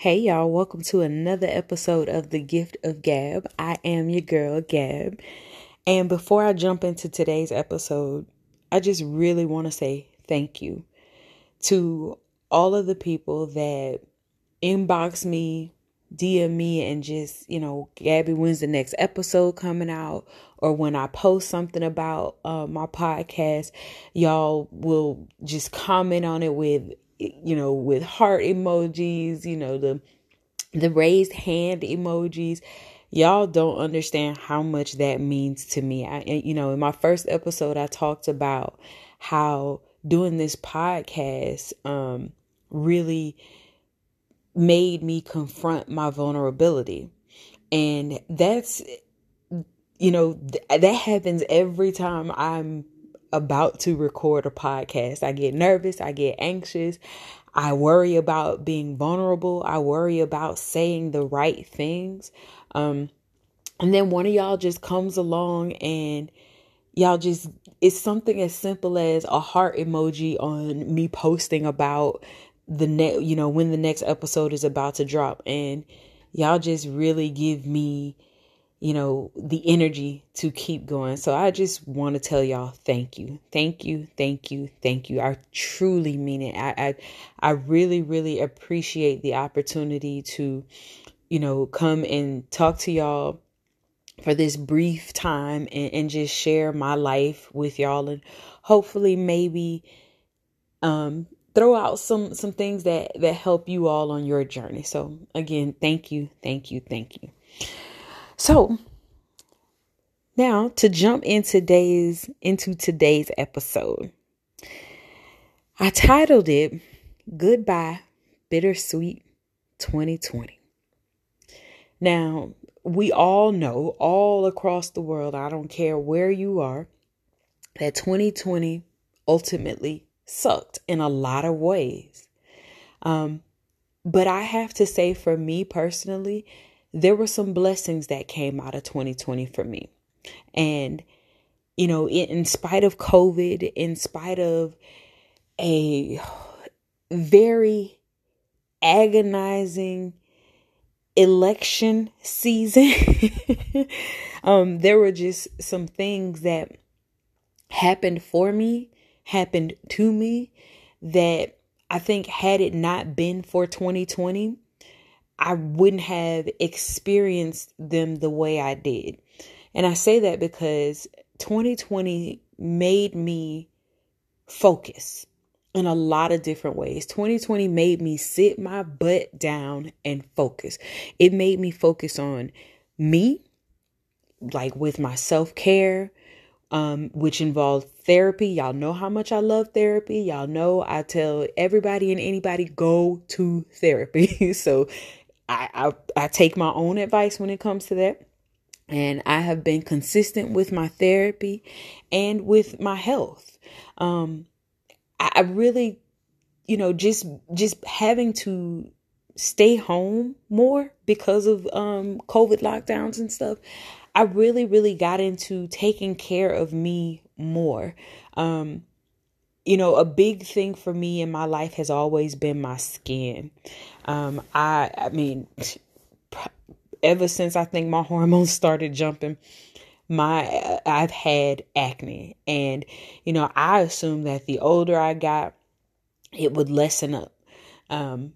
Hey y'all, welcome to another episode of The Gift of Gab. I am your girl, Gab. And before I jump into today's episode, I just really want to say thank you to all of the people that inbox me, DM me, and just, you know, Gabby, when's the next episode coming out? Or when I post something about uh, my podcast, y'all will just comment on it with you know, with heart emojis, you know, the the raised hand emojis. Y'all don't understand how much that means to me. I you know, in my first episode I talked about how doing this podcast um really made me confront my vulnerability. And that's you know, th- that happens every time I'm about to record a podcast. I get nervous, I get anxious, I worry about being vulnerable, I worry about saying the right things. Um, and then one of y'all just comes along and y'all just it's something as simple as a heart emoji on me posting about the net you know when the next episode is about to drop and y'all just really give me you know, the energy to keep going. So I just want to tell y'all thank you. Thank you. Thank you. Thank you. I truly mean it. I I, I really, really appreciate the opportunity to, you know, come and talk to y'all for this brief time and, and just share my life with y'all and hopefully maybe um throw out some some things that that help you all on your journey. So again, thank you, thank you, thank you. So now to jump in today's into today's episode. I titled it Goodbye Bittersweet 2020. Now, we all know all across the world, I don't care where you are, that 2020 ultimately sucked in a lot of ways. Um, but I have to say, for me personally, there were some blessings that came out of 2020 for me. And, you know, in, in spite of COVID, in spite of a very agonizing election season, um, there were just some things that happened for me, happened to me that I think had it not been for 2020, I wouldn't have experienced them the way I did. And I say that because 2020 made me focus in a lot of different ways. 2020 made me sit my butt down and focus. It made me focus on me, like with my self care, um, which involved therapy. Y'all know how much I love therapy. Y'all know I tell everybody and anybody go to therapy. so I, I, I take my own advice when it comes to that. And I have been consistent with my therapy and with my health. Um, I, I really, you know, just just having to stay home more because of um COVID lockdowns and stuff. I really, really got into taking care of me more. Um, you know, a big thing for me in my life has always been my skin. Um, I, I mean, ever since I think my hormones started jumping, my I've had acne, and you know, I assumed that the older I got, it would lessen up. Um,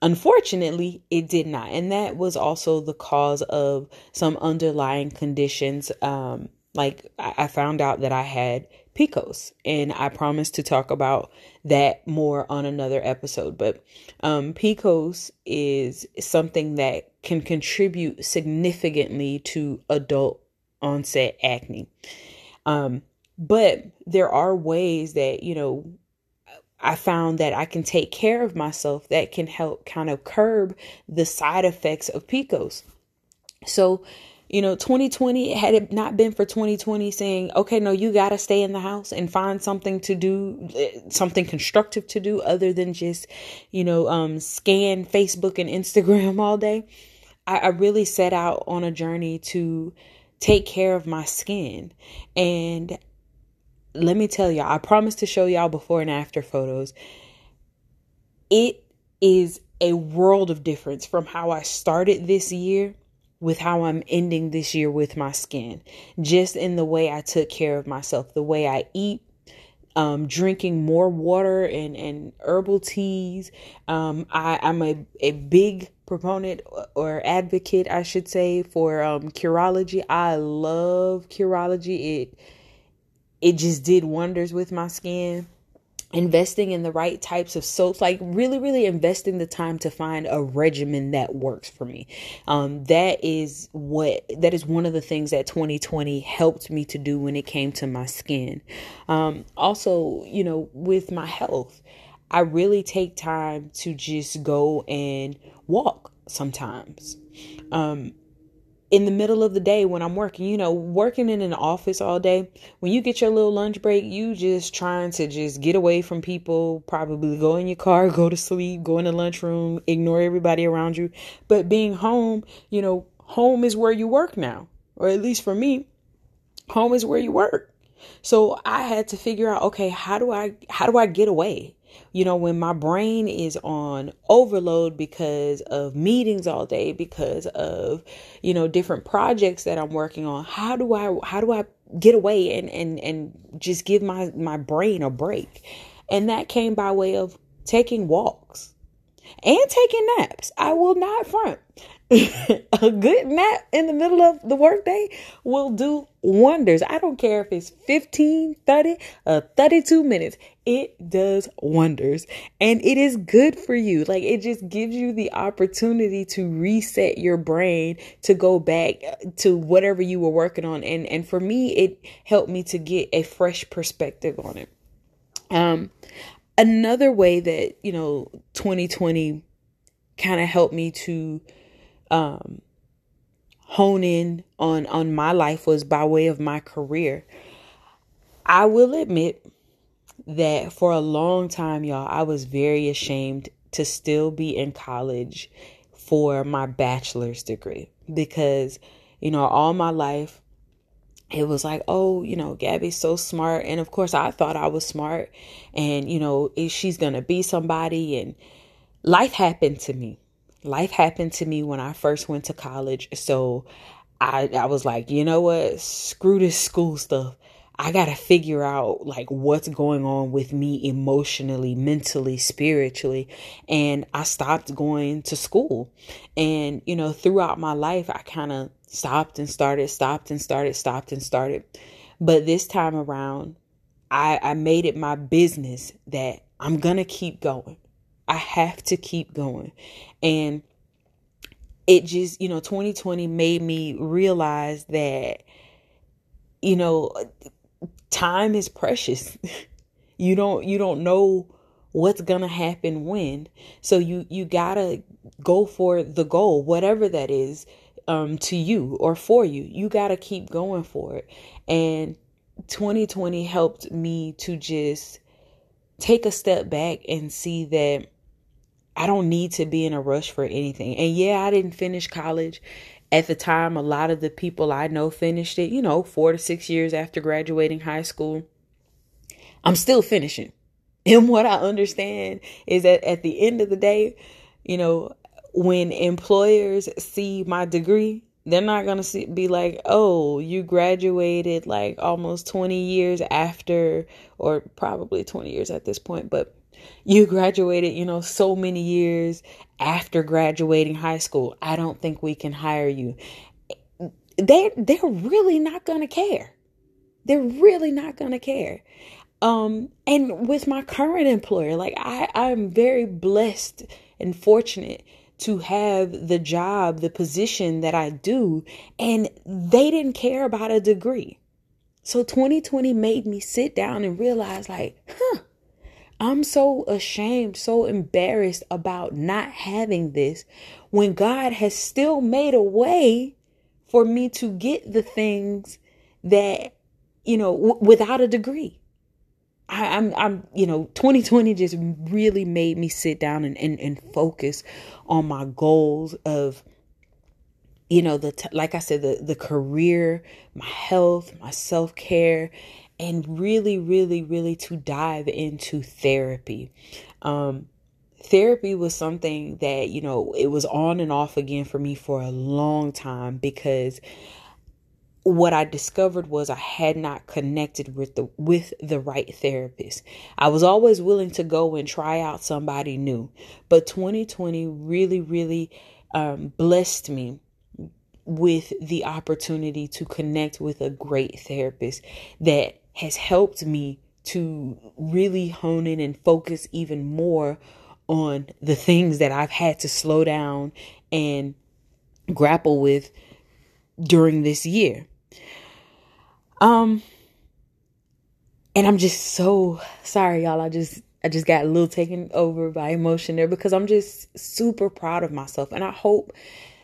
unfortunately, it did not, and that was also the cause of some underlying conditions. Um, like I found out that I had PCOS, and I promise to talk about that more on another episode. But um, PCOS is something that can contribute significantly to adult onset acne. Um, but there are ways that, you know, I found that I can take care of myself that can help kind of curb the side effects of PCOS. So, you know, 2020, had it not been for 2020 saying, okay, no, you got to stay in the house and find something to do, eh, something constructive to do other than just, you know, um, scan Facebook and Instagram all day. I, I really set out on a journey to take care of my skin. And let me tell y'all, I promise to show y'all before and after photos. It is a world of difference from how I started this year with how I'm ending this year with my skin. Just in the way I took care of myself, the way I eat, um, drinking more water and, and herbal teas. Um, I, I'm a, a big proponent or advocate, I should say, for um, Curology. I love Curology. It it just did wonders with my skin investing in the right types of soaps like really really investing the time to find a regimen that works for me. Um, that is what that is one of the things that 2020 helped me to do when it came to my skin. Um, also you know with my health i really take time to just go and walk sometimes. Um, in the middle of the day when I'm working, you know, working in an office all day, when you get your little lunch break, you just trying to just get away from people, probably go in your car, go to sleep, go in the lunchroom, ignore everybody around you. But being home, you know, home is where you work now, or at least for me, home is where you work. So I had to figure out, okay, how do I how do I get away? You know, when my brain is on overload because of meetings all day, because of, you know, different projects that I'm working on, how do I how do I get away and and and just give my my brain a break? And that came by way of taking walks and taking naps. I will not front. a good nap in the middle of the workday will do wonders. I don't care if it's 15, 30, or 32 minutes. It does wonders. And it is good for you. Like it just gives you the opportunity to reset your brain to go back to whatever you were working on. And and for me, it helped me to get a fresh perspective on it. Um another way that, you know, 2020 kind of helped me to um, hone in on on my life was by way of my career. I will admit that for a long time, y'all, I was very ashamed to still be in college for my bachelor's degree because, you know, all my life it was like, oh, you know, Gabby's so smart. And of course, I thought I was smart and, you know, she's going to be somebody. And life happened to me life happened to me when I first went to college. So I I was like, you know what? Screw this school stuff. I got to figure out like what's going on with me emotionally, mentally, spiritually. And I stopped going to school. And, you know, throughout my life, I kind of stopped and started, stopped and started, stopped and started. But this time around, I, I made it my business that I'm going to keep going. I have to keep going. And it just, you know, 2020 made me realize that, you know, time is precious. you don't, you don't know what's to happen when. So you, you gotta go for the goal, whatever that is, um, to you or for you. You gotta keep going for it. And 2020 helped me to just take a step back and see that I don't need to be in a rush for anything. And yeah, I didn't finish college. At the time, a lot of the people I know finished it, you know, four to six years after graduating high school. I'm still finishing. And what I understand is that at the end of the day, you know, when employers see my degree, they're not going to be like, oh, you graduated like almost 20 years after, or probably 20 years at this point, but you graduated, you know, so many years after graduating high school. I don't think we can hire you. They they're really not going to care. They're really not going to care. Um and with my current employer, like I I'm very blessed and fortunate to have the job, the position that I do, and they didn't care about a degree. So 2020 made me sit down and realize like, huh, I'm so ashamed, so embarrassed about not having this when God has still made a way for me to get the things that, you know, w- without a degree. I, am I'm, I'm, you know, 2020 just really made me sit down and, and, and focus on my goals of, you know, the, t- like I said, the, the career, my health, my self care, and really, really, really to dive into therapy. Um, therapy was something that, you know, it was on and off again for me for a long time because what I discovered was I had not connected with the with the right therapist. I was always willing to go and try out somebody new, but 2020 really, really um, blessed me with the opportunity to connect with a great therapist that has helped me to really hone in and focus even more on the things that I've had to slow down and grapple with during this year. Um and I'm just so sorry y'all. I just I just got a little taken over by emotion there because I'm just super proud of myself and I hope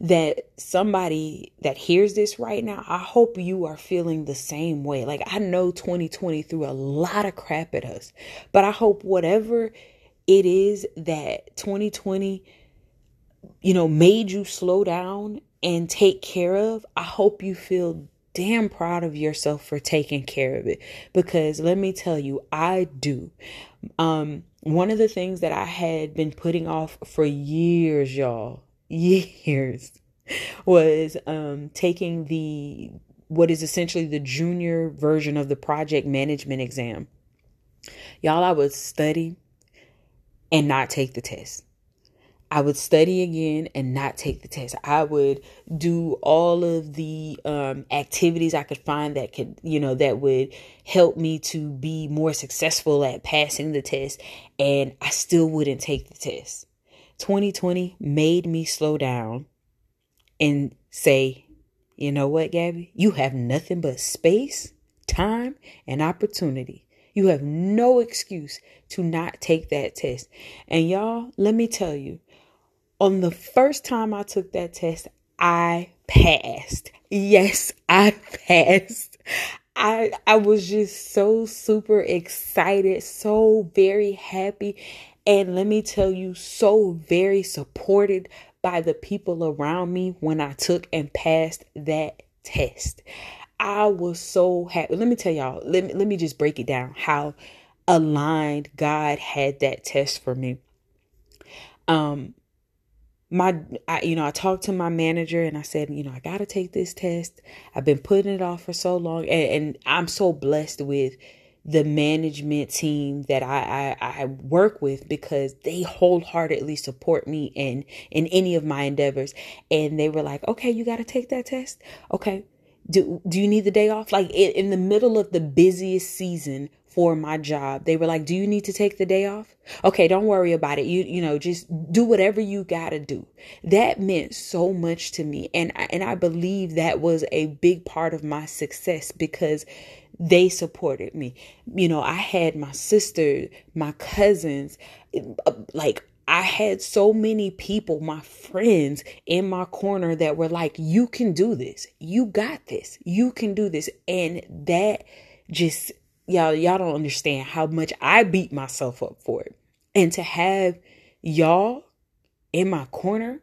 that somebody that hears this right now, I hope you are feeling the same way. Like I know 2020 threw a lot of crap at us, but I hope whatever it is that 2020 you know made you slow down and take care of, I hope you feel damn proud of yourself for taking care of it because let me tell you, I do. Um one of the things that I had been putting off for years, y'all, years was um, taking the what is essentially the junior version of the project management exam. Y'all, I would study and not take the test. I would study again and not take the test. I would do all of the um, activities I could find that could, you know, that would help me to be more successful at passing the test, and I still wouldn't take the test. 2020 made me slow down and say, you know what, Gabby? You have nothing but space, time, and opportunity. You have no excuse to not take that test. And y'all, let me tell you, on the first time I took that test, I passed. Yes, I passed. I I was just so super excited, so very happy, and let me tell you, so very supported by the people around me when I took and passed that test. I was so happy. Let me tell y'all, let me, let me just break it down how aligned God had that test for me. Um, my I, you know i talked to my manager and i said you know i gotta take this test i've been putting it off for so long and, and i'm so blessed with the management team that I, I, I work with because they wholeheartedly support me in in any of my endeavors. And they were like okay you got to take that test. Okay. Do do you need the day off? Like in, in the middle of the busiest season for my job they were like do you need to take the day off? Okay don't worry about it. You you know just do whatever you got to do. That meant so much to me. And I, and I believe that was a big part of my success because they supported me. You know, I had my sister, my cousins, uh, like I had so many people, my friends in my corner that were like, you can do this. You got this. You can do this. And that just, y'all, y'all don't understand how much I beat myself up for it. And to have y'all in my corner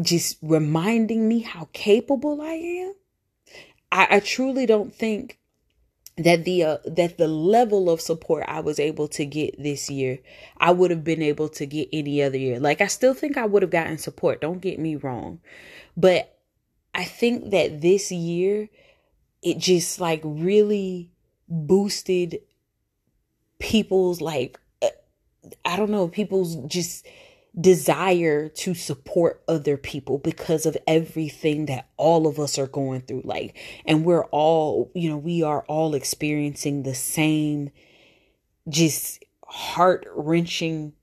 just reminding me how capable I am, I, I truly don't think that the uh, that the level of support I was able to get this year, I would have been able to get any other year. Like I still think I would have gotten support, don't get me wrong. But I think that this year it just like really boosted people's like uh, I don't know, people's just desire to support other people because of everything that all of us are going through like and we're all you know we are all experiencing the same just heart-wrenching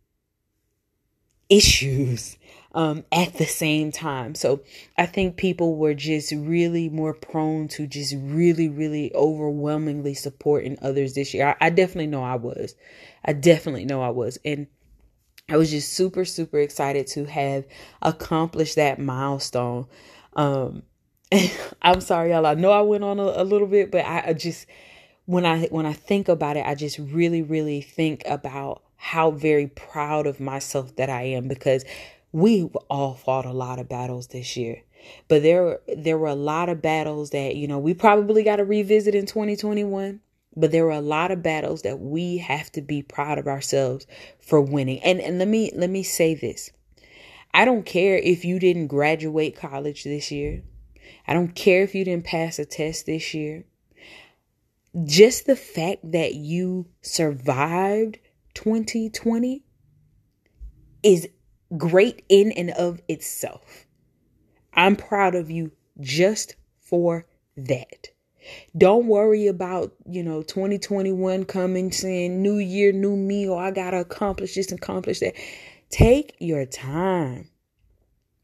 issues um, at the same time. So I think people were just really more prone to just really, really overwhelmingly supporting others this year. I, I definitely know I was. I definitely know I was. And I was just super, super excited to have accomplished that milestone. Um, I'm sorry, y'all. I know I went on a, a little bit, but I, I just when I when I think about it, I just really, really think about how very proud of myself that I am because we all fought a lot of battles this year. But there there were a lot of battles that, you know, we probably got to revisit in 2021 but there are a lot of battles that we have to be proud of ourselves for winning. And and let me let me say this. I don't care if you didn't graduate college this year. I don't care if you didn't pass a test this year. Just the fact that you survived 2020 is great in and of itself. I'm proud of you just for that. Don't worry about, you know, 2021 coming saying new year, new me, or I got to accomplish this, accomplish that. Take your time.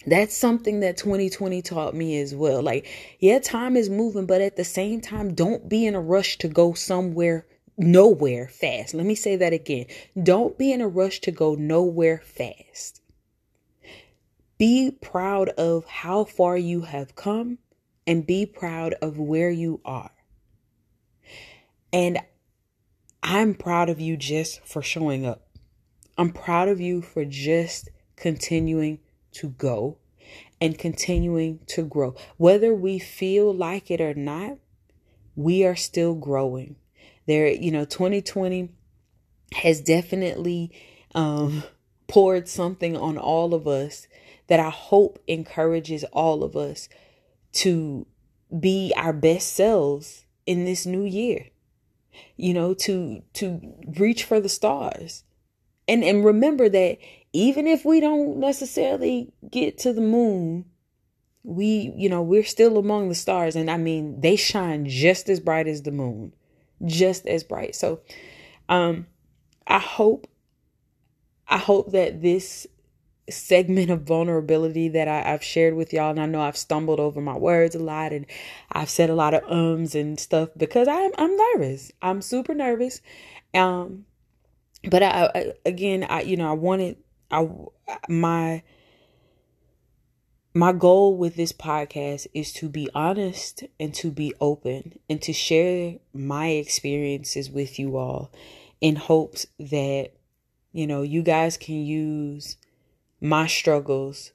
That's something that 2020 taught me as well. Like, yeah, time is moving, but at the same time, don't be in a rush to go somewhere, nowhere fast. Let me say that again. Don't be in a rush to go nowhere fast. Be proud of how far you have come and be proud of where you are. And I'm proud of you just for showing up. I'm proud of you for just continuing to go and continuing to grow. Whether we feel like it or not, we are still growing. There, you know, 2020 has definitely um, poured something on all of us that I hope encourages all of us to be our best selves in this new year. You know, to to reach for the stars. And and remember that even if we don't necessarily get to the moon, we, you know, we're still among the stars and I mean, they shine just as bright as the moon. Just as bright. So, um I hope I hope that this segment of vulnerability that I, have shared with y'all. And I know I've stumbled over my words a lot and I've said a lot of ums and stuff because I'm I'm nervous. I'm super nervous. Um but I, I again I you know I wanted I my my goal with this podcast is to be honest and to be open and to share my experiences with you all in hopes that you know you guys can use my struggles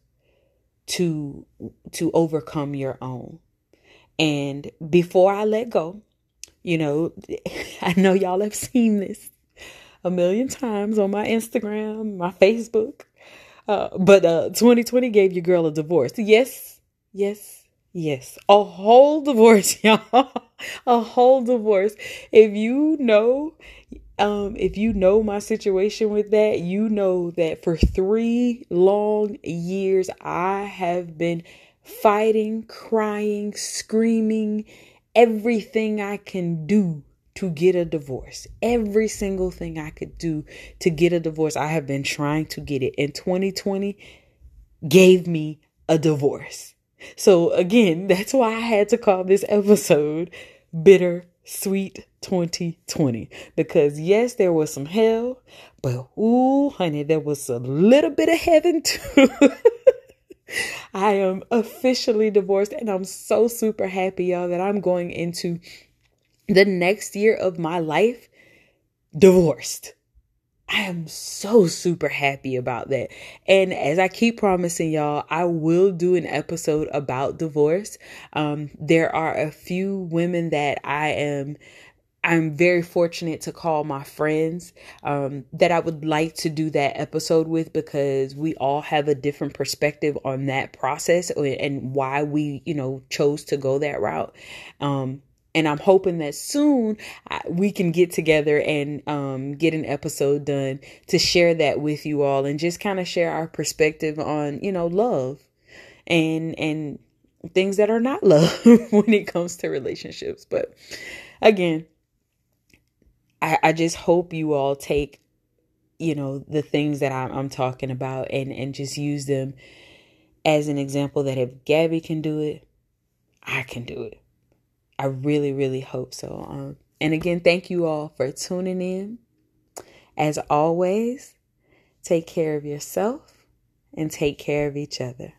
to to overcome your own. And before I let go, you know, I know y'all have seen this a million times on my Instagram, my Facebook. Uh, but uh, 2020 gave your girl a divorce. Yes, yes, yes. A whole divorce, y'all. a whole divorce. If you know um, if you know my situation with that, you know that for three long years, I have been fighting, crying, screaming, everything I can do to get a divorce. Every single thing I could do to get a divorce, I have been trying to get it. And 2020 gave me a divorce. So, again, that's why I had to call this episode Bitter Sweet 2020 because yes there was some hell but ooh honey there was a little bit of heaven too. I am officially divorced and I'm so super happy y'all that I'm going into the next year of my life divorced I am so super happy about that. And as I keep promising y'all, I will do an episode about divorce. Um, there are a few women that I am I'm very fortunate to call my friends um, that I would like to do that episode with because we all have a different perspective on that process and why we, you know, chose to go that route. Um, and I'm hoping that soon we can get together and um, get an episode done to share that with you all and just kind of share our perspective on, you know, love and and things that are not love when it comes to relationships. But again, I, I just hope you all take, you know, the things that I'm, I'm talking about and, and just use them as an example that if Gabby can do it, I can do it. I really, really hope so. Um, and again, thank you all for tuning in. As always, take care of yourself and take care of each other.